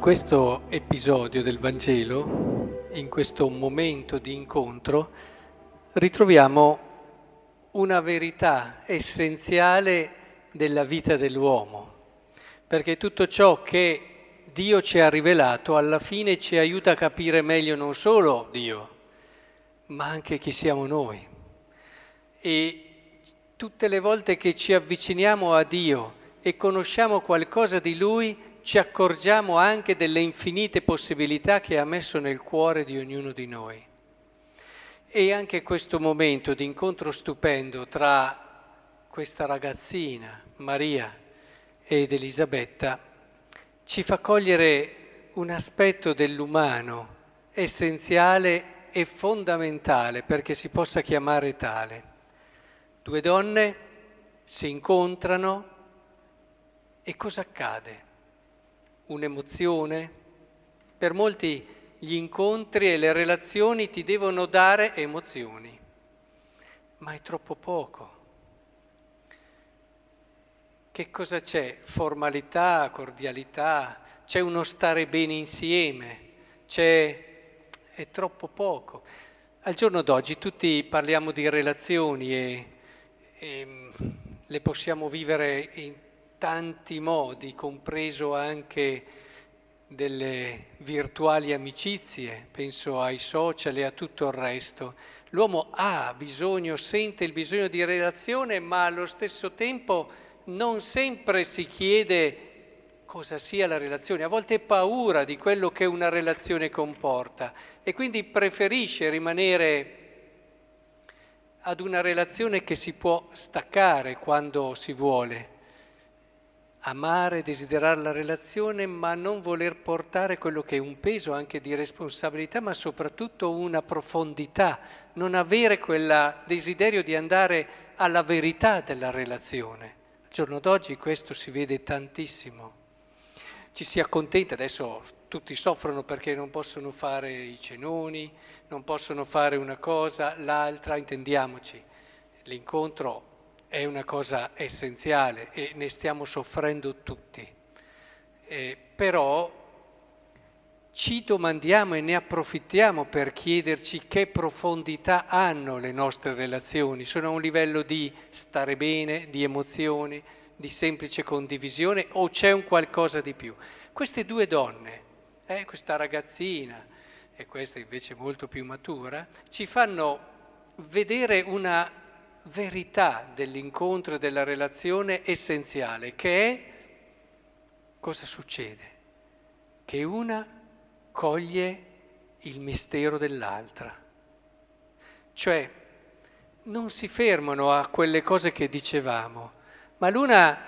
Questo episodio del Vangelo, in questo momento di incontro, ritroviamo una verità essenziale della vita dell'uomo, perché tutto ciò che Dio ci ha rivelato alla fine ci aiuta a capire meglio non solo Dio, ma anche chi siamo noi. E tutte le volte che ci avviciniamo a Dio e conosciamo qualcosa di Lui, ci accorgiamo anche delle infinite possibilità che ha messo nel cuore di ognuno di noi. E anche questo momento di incontro stupendo tra questa ragazzina, Maria, ed Elisabetta, ci fa cogliere un aspetto dell'umano essenziale e fondamentale perché si possa chiamare tale. Due donne si incontrano e cosa accade? Un'emozione. Per molti gli incontri e le relazioni ti devono dare emozioni, ma è troppo poco. Che cosa c'è? Formalità, cordialità, c'è uno stare bene insieme, c'è... è troppo poco. Al giorno d'oggi tutti parliamo di relazioni e, e le possiamo vivere in tanti modi, compreso anche delle virtuali amicizie, penso ai social e a tutto il resto. L'uomo ha bisogno, sente il bisogno di relazione, ma allo stesso tempo non sempre si chiede cosa sia la relazione, a volte paura di quello che una relazione comporta e quindi preferisce rimanere ad una relazione che si può staccare quando si vuole amare, desiderare la relazione, ma non voler portare quello che è un peso anche di responsabilità, ma soprattutto una profondità, non avere quel desiderio di andare alla verità della relazione. Al giorno d'oggi questo si vede tantissimo. Ci si accontenta, adesso tutti soffrono perché non possono fare i cenoni, non possono fare una cosa, l'altra, intendiamoci. L'incontro è una cosa essenziale e ne stiamo soffrendo tutti. Eh, però ci domandiamo e ne approfittiamo per chiederci che profondità hanno le nostre relazioni. Sono a un livello di stare bene, di emozioni, di semplice condivisione o c'è un qualcosa di più? Queste due donne, eh, questa ragazzina e questa invece molto più matura, ci fanno vedere una verità dell'incontro e della relazione essenziale, che è cosa succede? Che una coglie il mistero dell'altra. Cioè, non si fermano a quelle cose che dicevamo, ma l'una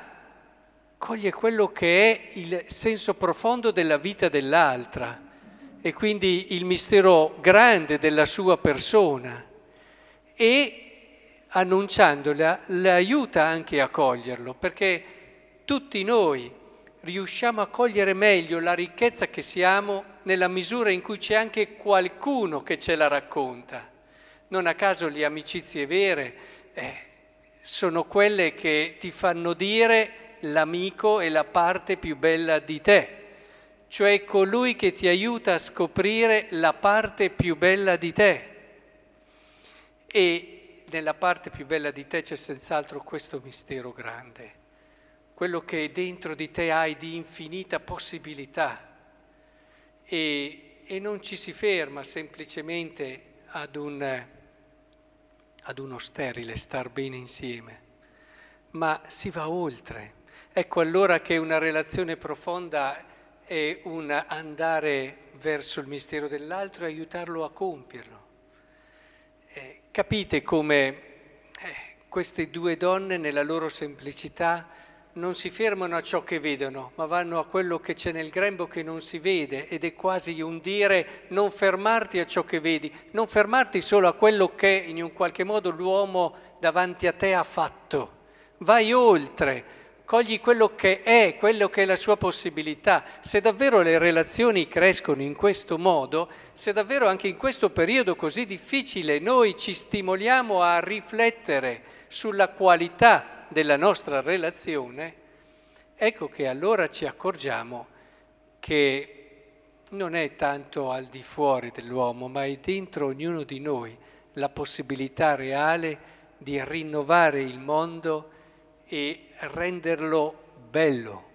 coglie quello che è il senso profondo della vita dell'altra e quindi il mistero grande della sua persona e annunciandola, le aiuta anche a coglierlo, perché tutti noi riusciamo a cogliere meglio la ricchezza che siamo nella misura in cui c'è anche qualcuno che ce la racconta. Non a caso le amicizie vere eh, sono quelle che ti fanno dire l'amico è la parte più bella di te, cioè colui che ti aiuta a scoprire la parte più bella di te. E nella parte più bella di te c'è senz'altro questo mistero grande, quello che dentro di te hai di infinita possibilità e, e non ci si ferma semplicemente ad, un, ad uno sterile star bene insieme, ma si va oltre. Ecco allora che una relazione profonda è un andare verso il mistero dell'altro e aiutarlo a compierlo. Capite come eh, queste due donne nella loro semplicità non si fermano a ciò che vedono, ma vanno a quello che c'è nel grembo che non si vede ed è quasi un dire non fermarti a ciò che vedi, non fermarti solo a quello che in un qualche modo l'uomo davanti a te ha fatto. Vai oltre, cogli quello che è, quello che è la sua possibilità. Se davvero le relazioni crescono in questo modo, se davvero anche in questo periodo così difficile noi ci stimoliamo a riflettere sulla qualità della nostra relazione, ecco che allora ci accorgiamo che non è tanto al di fuori dell'uomo, ma è dentro ognuno di noi la possibilità reale di rinnovare il mondo e renderlo bello,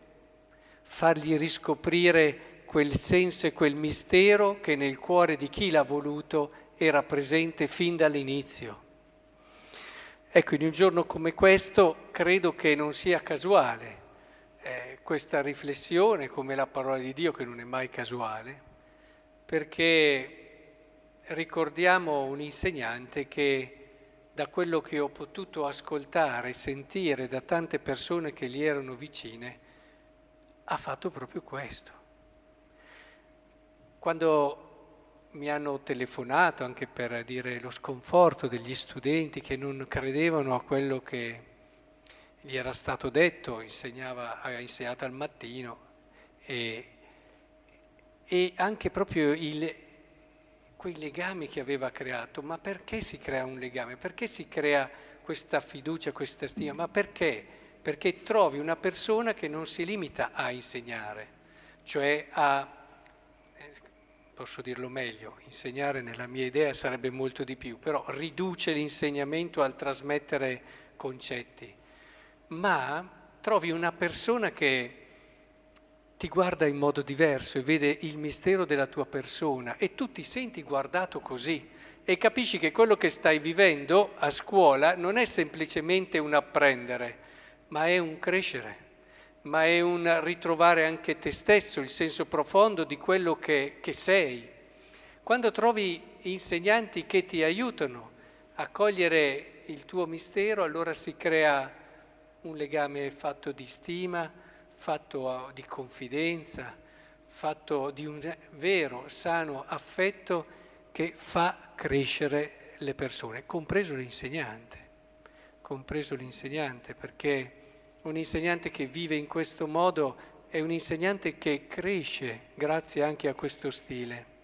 fargli riscoprire quel senso e quel mistero che nel cuore di chi l'ha voluto era presente fin dall'inizio. Ecco, in un giorno come questo credo che non sia casuale eh, questa riflessione come la parola di Dio che non è mai casuale, perché ricordiamo un insegnante che da quello che ho potuto ascoltare e sentire da tante persone che gli erano vicine, ha fatto proprio questo. Quando mi hanno telefonato anche per dire lo sconforto degli studenti che non credevano a quello che gli era stato detto, insegnava, aveva insegnato al mattino e, e anche proprio il, quei legami che aveva creato. Ma perché si crea un legame? Perché si crea questa fiducia, questa stima? Ma perché? Perché trovi una persona che non si limita a insegnare, cioè a posso dirlo meglio, insegnare nella mia idea sarebbe molto di più, però riduce l'insegnamento al trasmettere concetti, ma trovi una persona che ti guarda in modo diverso e vede il mistero della tua persona e tu ti senti guardato così e capisci che quello che stai vivendo a scuola non è semplicemente un apprendere, ma è un crescere ma è un ritrovare anche te stesso, il senso profondo di quello che, che sei. Quando trovi insegnanti che ti aiutano a cogliere il tuo mistero, allora si crea un legame fatto di stima, fatto di confidenza, fatto di un vero, sano affetto che fa crescere le persone, compreso l'insegnante, compreso l'insegnante, perché un insegnante che vive in questo modo è un insegnante che cresce grazie anche a questo stile.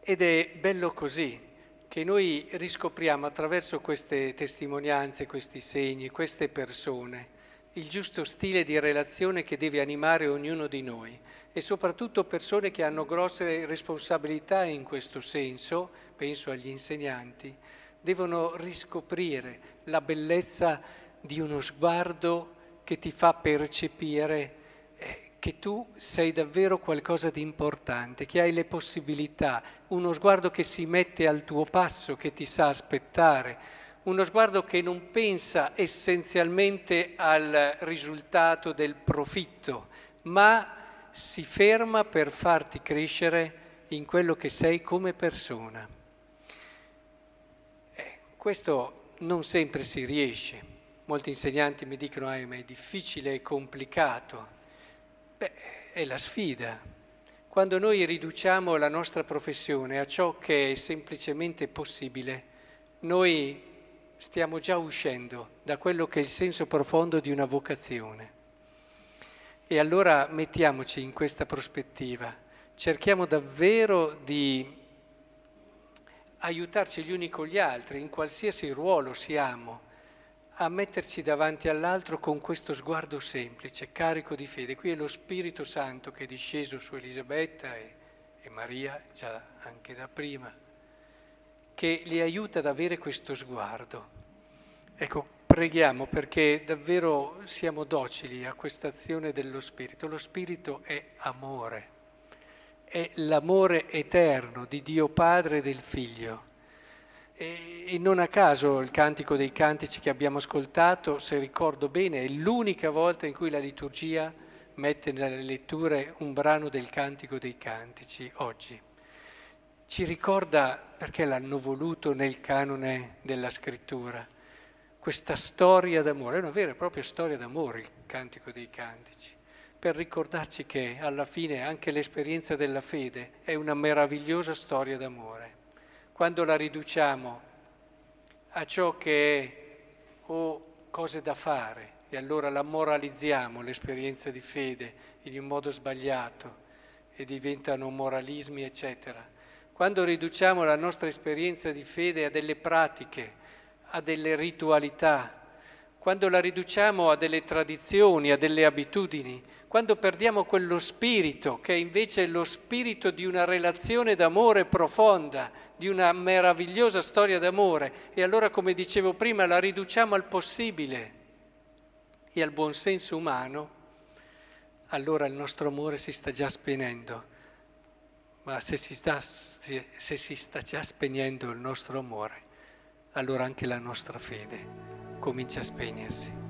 Ed è bello così, che noi riscopriamo attraverso queste testimonianze, questi segni, queste persone, il giusto stile di relazione che deve animare ognuno di noi e soprattutto persone che hanno grosse responsabilità in questo senso, penso agli insegnanti, devono riscoprire la bellezza di uno sguardo che ti fa percepire eh, che tu sei davvero qualcosa di importante, che hai le possibilità, uno sguardo che si mette al tuo passo, che ti sa aspettare, uno sguardo che non pensa essenzialmente al risultato del profitto, ma si ferma per farti crescere in quello che sei come persona. Eh, questo non sempre si riesce. Molti insegnanti mi dicono, ah, ma è difficile, è complicato. Beh, è la sfida. Quando noi riduciamo la nostra professione a ciò che è semplicemente possibile, noi stiamo già uscendo da quello che è il senso profondo di una vocazione. E allora mettiamoci in questa prospettiva, cerchiamo davvero di aiutarci gli uni con gli altri, in qualsiasi ruolo siamo a metterci davanti all'altro con questo sguardo semplice, carico di fede. Qui è lo Spirito Santo che è disceso su Elisabetta e, e Maria, già anche da prima, che li aiuta ad avere questo sguardo. Ecco, preghiamo perché davvero siamo docili a questa azione dello Spirito. Lo Spirito è amore, è l'amore eterno di Dio Padre e del Figlio e, non a caso il Cantico dei Cantici che abbiamo ascoltato, se ricordo bene, è l'unica volta in cui la liturgia mette nelle letture un brano del Cantico dei Cantici oggi. Ci ricorda, perché l'hanno voluto nel canone della scrittura, questa storia d'amore, è una vera e propria storia d'amore il Cantico dei Cantici, per ricordarci che alla fine anche l'esperienza della fede è una meravigliosa storia d'amore quando la riduciamo a ciò che è o cose da fare e allora la moralizziamo, l'esperienza di fede, in un modo sbagliato e diventano moralismi, eccetera. Quando riduciamo la nostra esperienza di fede a delle pratiche, a delle ritualità, quando la riduciamo a delle tradizioni, a delle abitudini, quando perdiamo quello spirito che è invece lo spirito di una relazione d'amore profonda, di una meravigliosa storia d'amore, e allora come dicevo prima la riduciamo al possibile e al buon senso umano, allora il nostro amore si sta già spegnendo. Ma se si sta, se si sta già spegnendo il nostro amore, allora anche la nostra fede comincia a spegnersi.